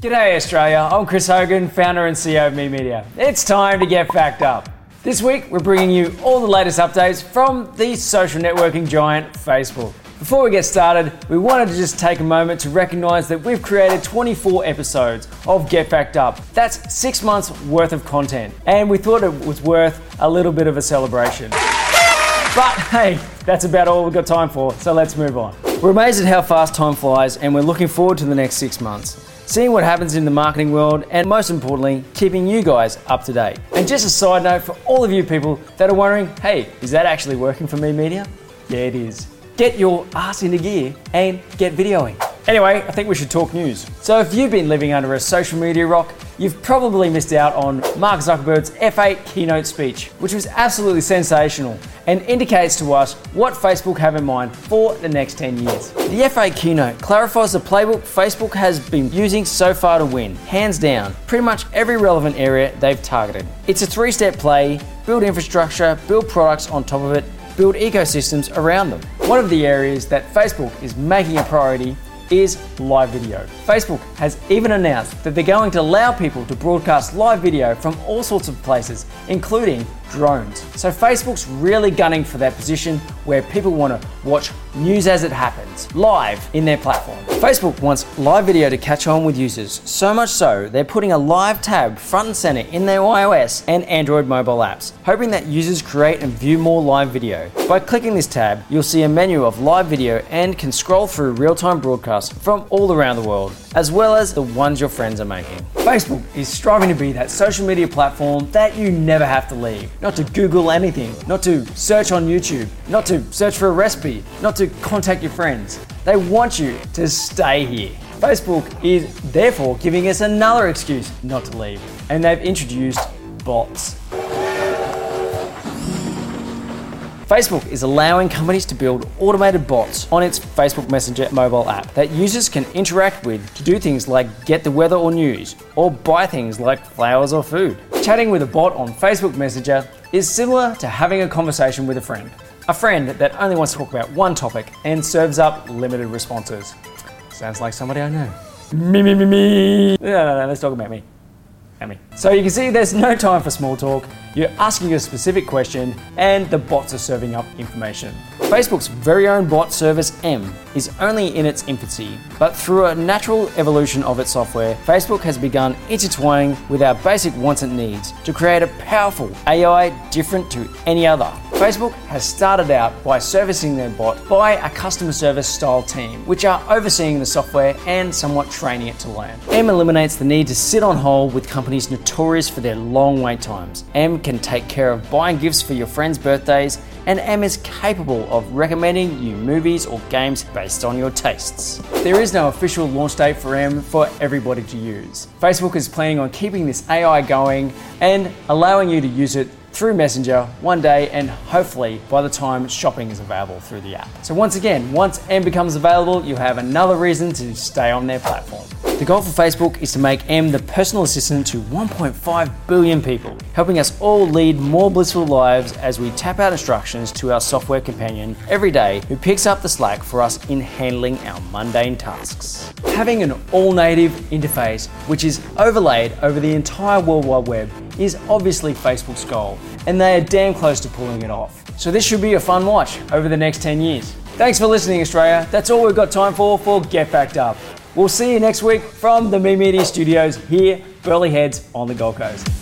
G'day Australia, I'm Chris Hogan, founder and CEO of Me Media. It's time to get fact up. This week we're bringing you all the latest updates from the social networking giant Facebook. Before we get started, we wanted to just take a moment to recognize that we've created 24 episodes of Get Fact Up. That's six months worth of content, and we thought it was worth a little bit of a celebration. But hey, that's about all we've got time for, so let's move on. We're amazed at how fast time flies, and we're looking forward to the next six months. Seeing what happens in the marketing world, and most importantly, keeping you guys up to date. And just a side note for all of you people that are wondering hey, is that actually working for me media? Yeah, it is. Get your ass into gear and get videoing. Anyway, I think we should talk news. So, if you've been living under a social media rock, you've probably missed out on Mark Zuckerberg's F8 keynote speech, which was absolutely sensational and indicates to us what Facebook have in mind for the next 10 years. The F8 keynote clarifies the playbook Facebook has been using so far to win, hands down, pretty much every relevant area they've targeted. It's a three step play build infrastructure, build products on top of it, build ecosystems around them. One of the areas that Facebook is making a priority is live video. Facebook has even announced that they're going to allow people to broadcast live video from all sorts of places, including drones. So Facebook's really gunning for that position where people want to watch news as it happens, live in their platform. Facebook wants live video to catch on with users, so much so they're putting a live tab front and center in their iOS and Android mobile apps, hoping that users create and view more live video. By clicking this tab, you'll see a menu of live video and can scroll through real-time broadcasts from all around the world, as well as the ones your friends are making. Facebook is striving to be that social media platform that you never have to leave. Not to Google anything, not to search on YouTube, not to search for a recipe, not to contact your friends. They want you to stay here. Facebook is therefore giving us another excuse not to leave, and they've introduced bots. Facebook is allowing companies to build automated bots on its Facebook Messenger mobile app that users can interact with to do things like get the weather or news, or buy things like flowers or food. Chatting with a bot on Facebook Messenger is similar to having a conversation with a friend. A friend that only wants to talk about one topic and serves up limited responses. Sounds like somebody I know. Me, me, me, me. No, no, no, let's talk about me. So you can see there's no time for small talk. You're asking a specific question and the bots are serving up information. Facebook's very own bot service M is only in its infancy, but through a natural evolution of its software, Facebook has begun intertwining with our basic wants and needs to create a powerful AI different to any other. Facebook has started out by servicing their bot by a customer service style team, which are overseeing the software and somewhat training it to learn. M eliminates the need to sit on hold with companies notorious for their long wait times. M can take care of buying gifts for your friends' birthdays, and M is capable of recommending you movies or games based on your tastes. There is no official launch date for M for everybody to use. Facebook is planning on keeping this AI going and allowing you to use it through Messenger one day and hopefully by the time shopping is available through the app. So once again, once M becomes available, you'll have another reason to stay on their platform. The goal for Facebook is to make M the personal assistant to 1.5 billion people, helping us all lead more blissful lives as we tap out instructions to our software companion every day who picks up the slack for us in handling our mundane tasks. Having an all native interface which is overlaid over the entire World Wide Web is obviously Facebook's goal, and they are damn close to pulling it off. So this should be a fun watch over the next 10 years. Thanks for listening, Australia. That's all we've got time for for Get Fact Up. We'll see you next week from the Me Media Studios here, Burleigh Heads on the Gold Coast.